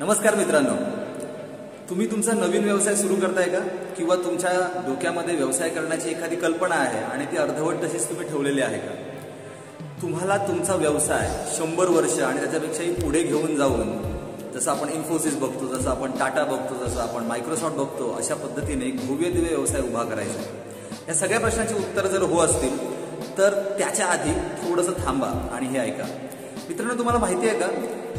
नमस्कार मित्रांनो. तुम्ही तुमचा नवीन व्यवसाय सुरू करताय का? किंवा तुमच्या डोक्यामध्ये व्यवसाय करण्याची एखादी कल्पना आहे आणि ती अर्धवट तशीच तुम्ही ठेवलेली आहे का? तुम्हाला तुमचा व्यवसाय शंभर वर्ष आणि त्याच्यापेक्षाही पुढे घेऊन जाऊन जसं आपण इन्फोसिस बघतो जसं आपण टाटा बघतो जसं आपण मायक्रोसॉफ्ट बघतो अशा पद्धतीने एक भव्य दिव्य व्यवसाय उभा करायचा. या सगळ्या प्रश्नाची उत्तरं जर हो असतील तर त्याच्या आधी थोडंसं थांबा आणि हे ऐका. मित्रांनो तुम्हाला माहिती आहे का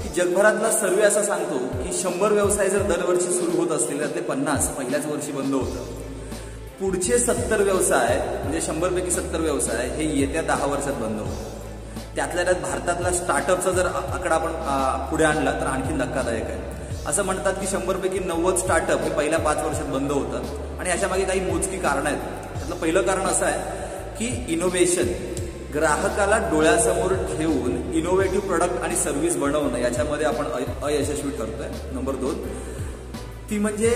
की जगभरातला सर्वे असा सांगतो की शंभर व्यवसाय जर दरवर्षी सुरू होत असतील तर ते पन्नास पहिल्याच वर्षी बंद होतं. पुढचे सत्तर व्यवसाय म्हणजे शंभरपैकी सत्तर व्यवसाय हे येत्या दहा वर्षात बंद होतं. त्यातल्या त्यात भारतातला स्टार्टअपचा जर आकडा आपण पुढे आणला तर आणखी धक्कादायक आहे. असं म्हणतात की शंभरपैकी नव्वद स्टार्टअप हे पहिल्या पाच वर्षात बंद होतं. आणि याच्यामागे काही मोजकी कारणं आहेत. त्यातलं पहिलं कारण असं आहे की इनोव्हेशन ग्राहकाला डोळ्यासमोर ठेवून इनोव्हेटिव्ह प्रोडक्ट आणि सर्व्हिस बनवणं याच्यामध्ये आपण अय- अयशस्वी ठरतोय नंबर दोन. ती म्हणजे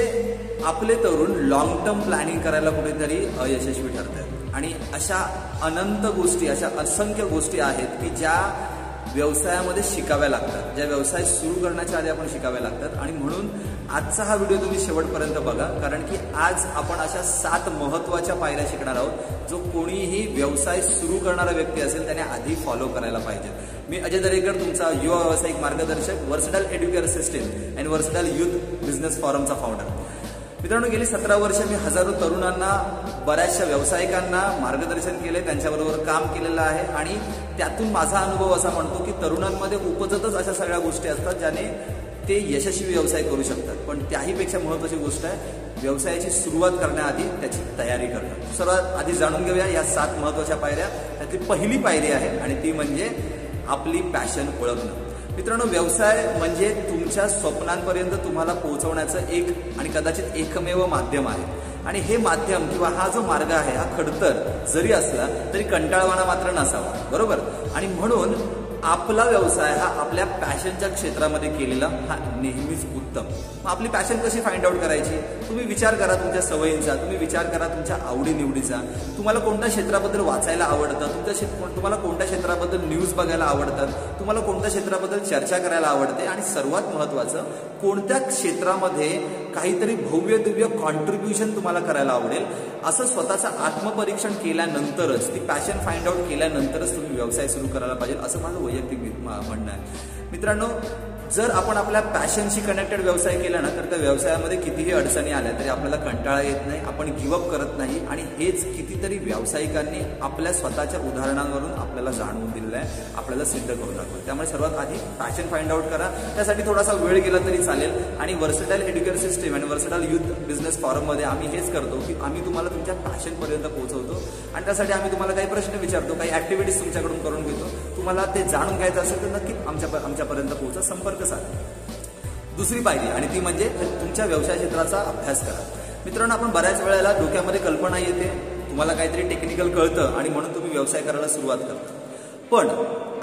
आपले तरुण लॉंग टर्म प्लॅनिंग करायला कुठेतरी अयशस्वी ठरत आहेत आणि अशा अनंत गोष्टी अशा असंख्य गोष्टी आहेत की ज्या व्यवसायामध्ये शिकाव्या लागतात ज्या व्यवसाय सुरू करण्याच्या आधी आपण शिकाव्या लागतात. आणि म्हणून आजचा हा व्हिडिओ तुम्ही शेवटपर्यंत बघा कारण की आज आपण अशा सात महत्त्वाच्या पायऱ्या शिकणार आहोत जो कोणीही व्यवसाय सुरू करणारा व्यक्ती असेल त्याने आधी फॉलो करायला पाहिजे. मी अजय दरेकर तुमचा युवा व्यावसायिक मार्गदर्शक Versatile Educare system and Versatile youth business फॉरमचा founder मित्रांनो गेली सतरा वर्ष मी हजारो तरुणांना बऱ्याचशा व्यावसायिकांना मार्गदर्शन केले त्यांच्याबरोबर काम केलेलं आहे आणि त्यातून माझा अनुभव असा म्हणतो की तरुणांमध्ये उपजतच अशा सगळ्या गोष्टी असतात ज्याने ते यशस्वी व्यवसाय करू शकतात. पण त्याहीपेक्षा महत्वाची गोष्ट आहे व्यवसायाची सुरुवात करण्याआधी त्याची तयारी करणं. सर्वात आधी जाणून घेऊया या सात महत्त्वाच्या पायऱ्या. त्यातली पहिली पायरी आहे आणि ती म्हणजे आपली पॅशन ओळखणं. मित्रांनो व्यवसाय म्हणजे तुमच्या स्वप्नांपर्यंत तुम्हाला पोहोचवण्याचं एक आणि कदाचित एकमेव माध्यम आहे. आणि हे माध्यम किंवा हा जो मार्ग आहे हा खडतर जरी असला तरी कंटाळवाणा मात्र नसावा. बरोबर? आणि म्हणून आपला व्यवसाय हा आपल्या पॅशनच्या क्षेत्रामध्ये केलेला हा नेहमीच उत्तम. मग आपली पॅशन कशी फाइंड आउट करायची? तुम्ही विचार करा तुमच्या सवयींचा तुम्ही विचार करा तुमच्या आवडीनिवडीचा. तुम्हाला कोणत्या क्षेत्राबद्दल वाचायला आवडतं? तुमच्या क्षेत्र तुम्हाला कोणत्या क्षेत्राबद्दल न्यूज बघायला आवडतात तुम्हाला कोणत्या क्षेत्राबद्दल चर्चा करायला आवडते? आणि सर्वात महत्त्वाचं कोणत्या क्षेत्रामध्ये काहीतरी भव्य दिव्य कॉन्ट्रीब्युशन तुम्हाला करायला आवडेल? असं स्वतःचं आत्मपरीक्षण केल्यानंतरच ती पॅशन फाइंड आउट केल्यानंतरच तुम्ही व्यवसाय सुरू करायला पाहिजे असं माझं वैयक्तिक म्हणणं आहे. मित्रांनो जर आपण आपल्या पॅशनशी कनेक्टेड व्यवसाय केला ना तर त्या व्यवसायामध्ये कितीही अडचणी आल्या तरी आपल्याला कंटाळा येत नाही आपण गिवअप करत नाही. आणि हेच कितीतरी व्यावसायिकांनी आपल्या स्वतःच्या उदाहरणांवरून आपल्याला जाणवून दिलेलं आहे. आपल्याला सिद्ध करून दाखवलं. त्यामुळे सर्वात आधी पॅशन फाइंड आउट करा. त्यासाठी थोडासा वेळ गेला तरी चालेल. आणि वर्सटाईल एज्युकेशन सिस्टीम आणि वर्सटाईल युथ बिझनेस फॉरममध्ये आम्ही हेच करतो की आम्ही तुम्हाला तुमच्या पॅशनपर्यंत पोहोचवतो. आणि त्यासाठी आम्ही तुम्हाला काही प्रश्न विचारतो काही ऍक्टिव्हिटीज तुमच्याकडून करून घेतो. तुम्हाला ते जाणून घ्यायचं असेल तर नक्की आमच्या आमच्यापर्यंत पोहोचा संपर्क साधा. दुसरी पायरी आणि ती म्हणजे तुमच्या व्यवसाय क्षेत्राचा अभ्यास करा. मित्रांनो आपण बऱ्याच वेळेला डोक्यामध्ये कल्पना येते. तुम्हाला काहीतरी टेक्निकल कळतं आणि म्हणून तुम्ही व्यवसाय करायला सुरुवात करता. पण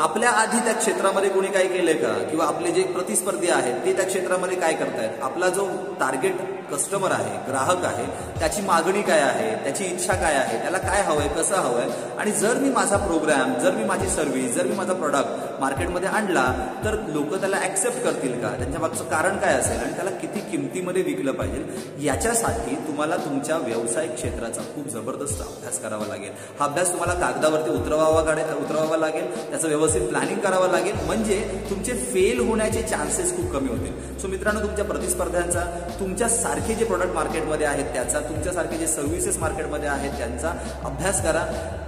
आपल्या आधी त्या क्षेत्रामध्ये कोणी काय केलंय का? किंवा आपले जे प्रतिस्पर्धी आहेत ते त्या क्षेत्रामध्ये काय करतायत? आपला जो टार्गेट कस्टमर आहे ग्राहक आहे त्याची मागणी काय आहे त्याची इच्छा काय आहे त्याला काय हवंय कसं हवंय? आणि जर मी माझा प्रोग्राम जर मी माझी सर्व्हिस जर मी माझा प्रोडक्ट मार्केटमध्ये आणला तर लोक त्याला ऍक्सेप्ट करतील का? त्यांच्या मागचं कारण काय असेल? आणि त्याला किती किमतीमध्ये विकलं पाहिजे? याच्यासाठी तुम्हाला तुमच्या व्यवसाय क्षेत्राचा खूप जबरदस्त अभ्यास करावा लागेल. हा अभ्यास तुम्हाला कागदावरती उतरवावा काढे- उतरवावा लागेल. त्याचं व्यवस्थित प्लॅनिंग करावं लागेल. म्हणजे तुमचे फेल होण्याचे चान्सेस खूप कमी होतील. सो मित्रांनो तुमच्या प्रतिस्पर्ध्यांचा तुमच्या सारखे जे प्रोडक्ट मार्केटमध्ये आहेत त्याचा तुमच्यासारखे जे सर्व्हिसेस मार्केटमध्ये आहेत त्यांचा अभ्यास करा.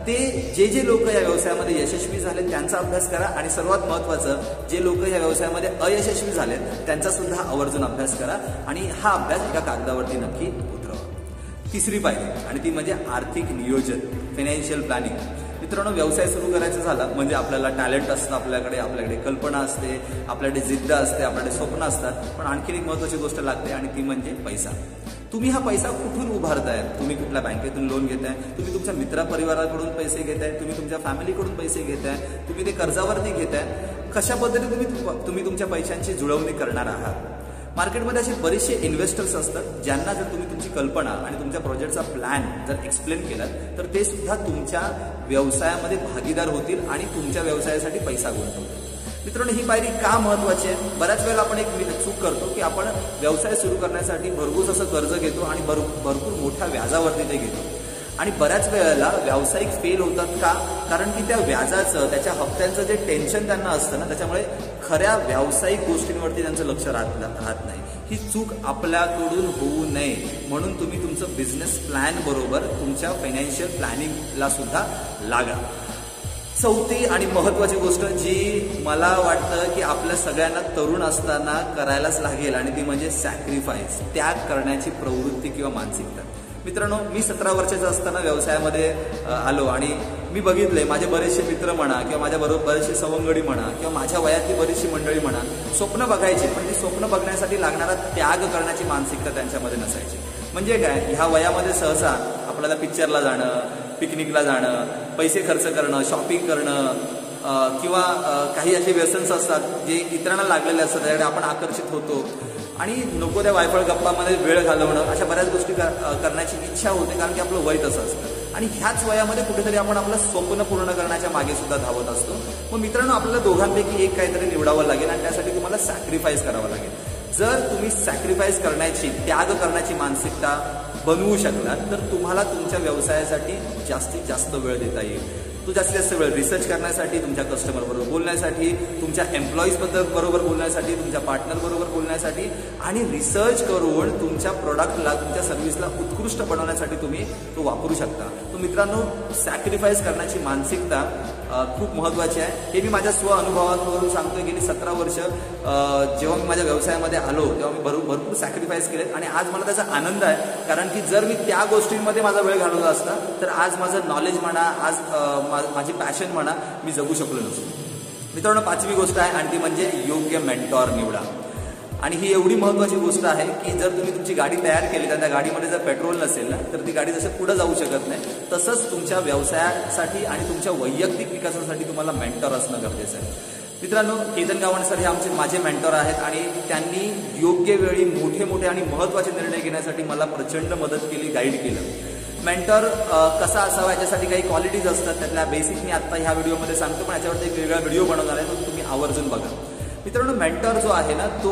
ते जे जे लोक या व्यवसायामध्ये यशस्वी झाले त्यांचा अभ्यास करा. आणि सर्वात महत्वाचं जे लोक या व्यवसायामध्ये अयशस्वी झालेत त्यांचा सुद्धा आवर्जून अभ्यास करा. आणि हा अभ्यास एका कागदावरती नक्की उतरवा. तिसरी पायरी आणि ती म्हणजे आर्थिक नियोजन फायनान्शियल प्लॅनिंग मित्रांनो व्यवसाय सुरू करायचा झाला म्हणजे आपल्याला टॅलेंट असतं आपल्याकडे आपल्याकडे कल्पना असते आपल्याकडे जिद्द असते आपल्याकडे स्वप्न असतात पण आणखीन एक महत्वाची गोष्ट लागते आणि ती म्हणजे पैसा. तुम्ही हा पैसा कुठून उभारताय? तुम्ही कुठल्या बँकेतून लोन घेताय? तुम्ही तुमच्या मित्रपरिवाराकडून पैसे घेताय? तुम्ही तुमच्या फॅमिलीकडून पैसे घेताय? तुम्ही ते कर्जावरती घेताय? कशा पद्धतीने तुम्ही तुम्ही तुमच्या पैशांची जुळवणी करणार आहात? मार्केटमध्ये असे बरेचसे इन्व्हेस्टर्स असतात ज्यांना जर तुम्ही तुमची कल्पना आणि तुमच्या प्रोजेक्टचा प्लॅन जर एक्सप्लेन केला तर ते सुद्धा तुमच्या व्यवसायामध्ये भागीदार होतील आणि तुमच्या व्यवसायासाठी पैसा गुंतवतील. मित्रांनो ही पायरी का महत्वाची आहे? बऱ्याच वेळेला आपण एक चूक करतो की आपण व्यवसाय सुरू करण्यासाठी भरपूर असं कर्ज घेतो आणि भर भरपूर मोठ्या व्याजावरती ते घेतो. आणि बऱ्याच वेळेला व्यावसायिक फेल होतात का? कारण की त्या व्याजाचं त्याच्या हप्त्यांचं जे टेन्शन त्यांना असतं ना त्याच्यामुळे खऱ्या व्यावसायिक गोष्टींवरती त्यांचं लक्ष राहत राहत नाही. ही चूक आपल्याकडून होऊ नये. म्हणून तुम्ही तुमचं बिझनेस प्लॅन बरोबर तुमच्या फायनान्शियल प्लॅनिंगला सुद्धा लागा. चौथी आणि महत्वाची गोष्ट जी मला वाटतं की आपल्या सगळ्यांना तरुण असताना करायलाच लागेल आणि ती म्हणजे सॅक्रिफाईस त्याग करण्याची प्रवृत्ती किंवा मानसिकता. मित्रांनो मी सतरा वर्षाचा असताना व्यवसायामध्ये आलो आणि मी बघितले माझे बरेचसे मित्र म्हणा किंवा माझ्याबरोबर बरेचसे सवंगडी म्हणा किंवा माझ्या वयातली बरीचशी मंडळी म्हणा स्वप्न बघायची पण ती स्वप्न बघण्यासाठी लागणारा त्याग करण्याची मानसिकता त्यांच्यामध्ये नसायची. म्हणजे काय ह्या वयामध्ये सहसा आपल्याला पिक्चरला जाणं पिकनिकला जाणं पैसे खर्च करणं शॉपिंग करणं किंवा काही असे व्यसन्स असतात जे इतरांना लागलेले असतात त्याकडे आपण आकर्षित होतो. आणि नको त्या वायफळ गप्पामध्ये वेळ घालवणं अशा बऱ्याच गोष्टी करण्याची इच्छा होते कारण की आपलं वय तसं असतं. आणि ह्याच वयामध्ये कुठेतरी आपण आपलं स्वप्न पूर्ण करण्याच्या मागे सुद्धा धावत असतो. मग मित्रांनो आपल्याला दोघांपैकी एक काहीतरी निवडावं लागेल आणि त्यासाठी तुम्हाला सॅक्रिफाईस करावं लागेल. जर तुम्ही सॅक्रिफाईस करण्याची त्याग करण्याची मानसिकता बनवू शकलात तर तुम्हाला तुमच्या व्यवसायासाठी जास्तीत जास्त वेळ देता येईल. तो जास्तीत जास्त वेळ रिसर्च करण्यासाठी तुमच्या कस्टमर बरोबर बोलण्यासाठी तुमच्या एम्प्लॉईजबद्दल बरोबर बोलण्यासाठी तुमच्या पार्टनर बरोबर बोलण्यासाठी आणि रिसर्च करून तुमच्या प्रॉडक्टला तुमच्या सर्व्हिसला उत्कृष्ट बनवण्यासाठी तुम्ही तो वापरू शकता. तो मित्रांनो सॅक्रिफाईस करण्याची मानसिकता खूप महत्वाची आहे. हे मी माझ्या स्व अनुभवावरून सांगतोय गेली सतरा वर्ष जेव्हा मी माझ्या व्यवसायामध्ये आलो तेव्हा मी भरपूर भरपूर सॅक्रिफाईस केलेत. आणि आज मला त्याचा आनंद आहे कारण की जर मी त्या गोष्टींमध्ये माझा वेळ घालवला असता तर आज माझं नॉलेज म्हणा आज माझी पॅशन म्हणा मी जगू शकलो नसतो. मित्रांनो पाचवी गोष्ट आहे आणि ती म्हणजे योग्य मेंटॉर निवडा. आणि ही एवढी महत्वाची गोष्ट आहे की जर तुम्ही तुमची गाडी तयार केली तर त्या गाडीमध्ये जर पेट्रोल नसेल ना तर ती गाडी जसं पुढे जाऊ शकत नाही. तसंच तुमच्या व्यवसायासाठी आणि तुमच्या वैयक्तिक विकासासाठी तुम्हाला मेंटर असणं गरजेचं आहे. मित्रांनो केतन गावण सर हे आमचे माझे मेंटर आहेत आणि त्यांनी योग्य वेळी मोठे मोठे आणि महत्त्वाचे निर्णय घेण्यासाठी मला प्रचंड मदत केली गाईड केलं. मेंटर कसा असावा याच्यासाठी काही क्वालिटीज असतात त्यातल्या बेसिक मी आता ह्या व्हिडिओमध्ये सांगतो पण याच्यावरती एक वेगळा व्हिडिओ बनवणार आहे तो तुम्ही आवर्जून बघा. मित्रांनो मेंटर जो आहे ना तो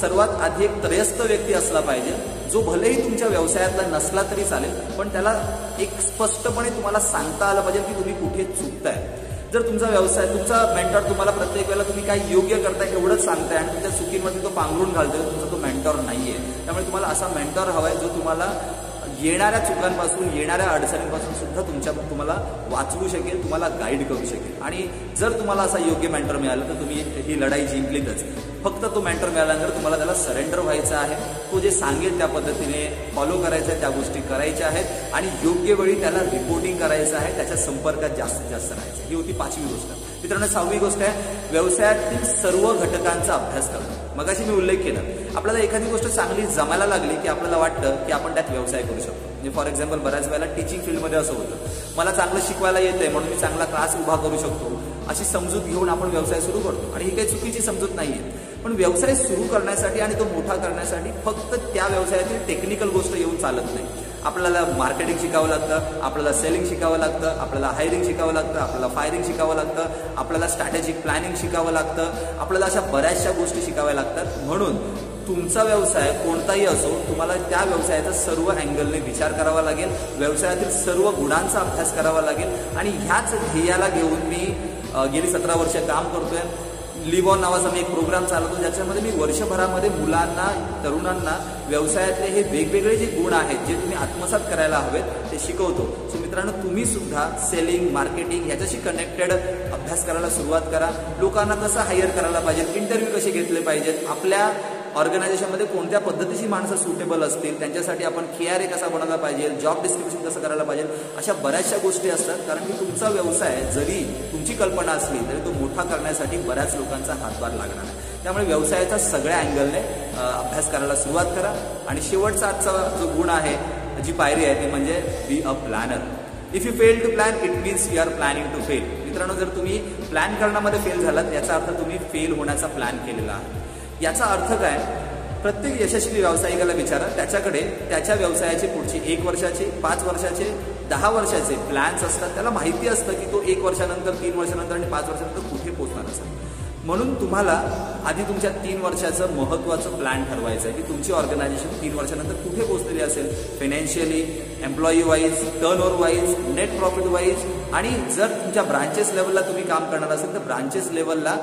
सर्वात आधी एक त्रयस्थ व्यक्ती असला पाहिजे. जो भलेही तुमच्या व्यवसायातला नसला तरी चालेल पण त्याला एक स्पष्टपणे तुम्हाला सांगता आलं पाहिजे की तुम्ही कुठे चुकताय. जर तुमचा व्यवसाय तुमचा मेंटॉर तुम्हाला प्रत्येक वेळेला तुम्ही काय योग्य करताय एवढंच सांगताय आणि तुमच्या चुकीमध्ये तो पांघरून घालतोय तुमचा तो मेंटॉर नाहीये. त्यामुळे तुम्हाला असा मेंटॉर हवाय जो तुम्हाला येणाऱ्या चुकांपासून येणाऱ्या अडचणींपासून सुद्धा तुमच्या तुम्हाला वाचवू शकेल तुम्हाला गाईड करू शकेल. आणि जर तुम्हाला असा योग्य मेंटर मिळाला तर तुम्ही ही लढाई जिंकलीतच. फक्त तो मेंटर मिळाल्यानंतर तुम्हाला त्याला सरेंडर व्हायचं आहे. तो जे सांगेल त्या पद्धतीने फॉलो करायचं आहे त्या गोष्टी करायच्या आहेत आणि योग्य वेळी त्याला रिपोर्टिंग करायचं आहे त्याच्या संपर्कात जास्तीत जास्त राहायचं ही होती पाचवी गोष्ट. मित्रांनो सहावी गोष्ट आहे व्यवसायातील सर्व घटकांचा अभ्यास करणं. मगाशी मी उल्लेख केला. आपल्याला एखादी गोष्ट चांगली जमायला लागली की आपल्याला वाटतं की आपण त्यात व्यवसाय करू शकतो. म्हणजे फॉर एक्झाम्पल बऱ्याच वेळेला टीचिंग फील्डमध्ये असं होतं. मला चांगलं शिकवायला येतंय म्हणून मी चांगला क्लास उभा करू शकतो. अशी समजूत घेऊन आपण व्यवसाय सुरू करतो. आणि ही काही चुकीची समजूत नाही आहे पण व्यवसाय सुरू करण्यासाठी आणि तो मोठा करण्यासाठी फक्त त्या व्यवसायातील टेक्निकल गोष्ट येऊन चालत नाही. आपल्याला मार्केटिंग शिकावं लागतं आपल्याला सेलिंग शिकावं लागतं आपल्याला हायरिंग शिकावं लागतं आपल्याला फायरिंग शिकावं लागतं आपल्याला स्ट्रॅटेजिक प्लॅनिंग शिकावं लागतं आपल्याला अशा बऱ्याचशा गोष्टी शिकाव्या लागतात. म्हणून तुमचा व्यवसाय कोणताही असो तुम्हाला त्या व्यवसायाचा सर्व अँगलने विचार करावा लागेल व्यवसायातील सर्व गुणांचा अभ्यास करावा लागेल. आणि ह्याच ध्येयाला घेऊन मी गेली सतरा वर्ष काम करतोय. लिव्ह ऑन नावाचा मी एक प्रोग्राम चालवतो. ज्याच्यामध्ये मी वर्षभरामध्ये मुलांना तरुणांना व्यवसायातले हे वेगवेगळे जे गुण आहेत जे तुम्ही आत्मसात करायला हवेत ते शिकवतो. सो मित्रांनो तुम्ही सुद्धा सेलिंग मार्केटिंग ह्याच्याशी कनेक्टेड अभ्यास करायला सुरुवात करा. लोकांना कसं हायर करायला पाहिजे? इंटरव्ह्यू कसे घेतले पाहिजेत? आपल्या ऑर्गनायझेशनमध्ये कोणत्या पद्धतीची माणसं सुटेबल असतील त्यांच्यासाठी आपण के आर ए कसा बनवला पाहिजे जॉब डिस्क्रिप्शन कसं करायला पाहिजे अशा बऱ्याचशा गोष्टी असतात. कारण की तुमचा व्यवसाय जरी तुमची कल्पना असली तरी तो मोठा करण्यासाठी बऱ्याच लोकांचा हातभार लागणार आहे. त्यामुळे व्यवसायाचा सगळ्या अँगलने अभ्यास करायला सुरुवात करा. आणि शेवटचा आजचा जो गुण आहे जी पायरी आहे ती म्हणजे be a planner if you fail to plan it means you are planning to fail मित्रांनो जर तुम्ही प्लॅन करण्यामध्ये फेल झालात याचा अर्थ तुम्ही फेल होण्याचा प्लॅन केलेला आहे. याचा अर्थ काय? प्रत्येक यशस्वी व्यावसायिकाला विचारा. त्याच्याकडे त्याच्या व्यवसायाची पुढची एक वर्षाचे पाच वर्षाचे दहा वर्षाचे प्लॅन्स असतात. त्याला माहिती असतं की तो एक वर्षानंतर तीन वर्षानंतर आणि पाच वर्षानंतर कुठे पोहोचणार असतात म्हणून तुम्हाला आधी तुमच्या तीन वर्षाचं महत्त्वाचं प्लॅन ठरवायचं आहे की तुमची ऑर्गनायझेशन तीन वर्षानंतर कुठे पोहोचलेली असेल? Financially employee wise turnover wise net profit wise आणि जर तुमच्या ब्रांचेस लेवलला तुम्ही काम करणार असेल तर ब्रांचेस लेवलला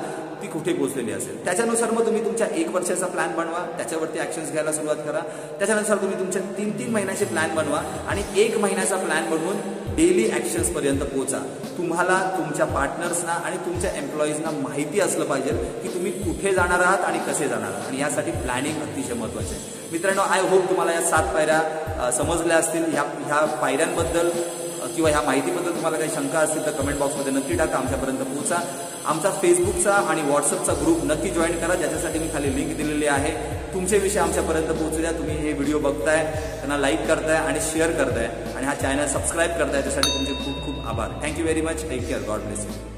ती कुठे पोहोचलेली असेल? त्याच्यानुसार मग तुम्ही तुमच्या एक वर्षाचा प्लॅन बनवा त्याच्यावरती ऍक्शन्स घ्यायला सुरुवात करा. त्याच्यानुसार तुम्ही तुमच्या तीन तीन महिन्याचे प्लॅन बनवा आणि एक महिन्याचा प्लॅन बनवून डेली ॲक्शन्सपर्यंत पोहोचा. तुम्हाला तुमच्या पार्टनर्सना आणि तुमच्या एम्प्लॉईजना माहिती असलं पाहिजे की तुम्ही कुठे जाणार आहात आणि कसे जाणार आहात. आणि यासाठी प्लॅनिंग अतिशय महत्त्वाचे आहे. मित्रांनो आय होप तुम्हाला या सात पायऱ्या समजल्या असतील. ह्या ह्या पायऱ्यांबद्दल किंवा ह्या माहितीबद्दल तुम्हाला काही शंका असतील तर कमेंट बॉक्समध्ये नक्की टाका आमच्यापर्यंत पोहोचा. आमचा फेसबुकचा आणि व्हॉट्सअपचा ग्रुप नक्की जॉईन करा ज्याच्यासाठी मी खाली लिंक दिलेली आहे. तुमचे विषय आमच्यापर्यंत पोहोचू द्या. तुम्ही हे व्हिडिओ बघताय त्यांना लाईक करताय आणि शेअर करताय. आणि हा चॅनल सबस्क्राईब करताय त्यासाठी तुमचे खूप खूप आभार. Thank you very much take care God bless you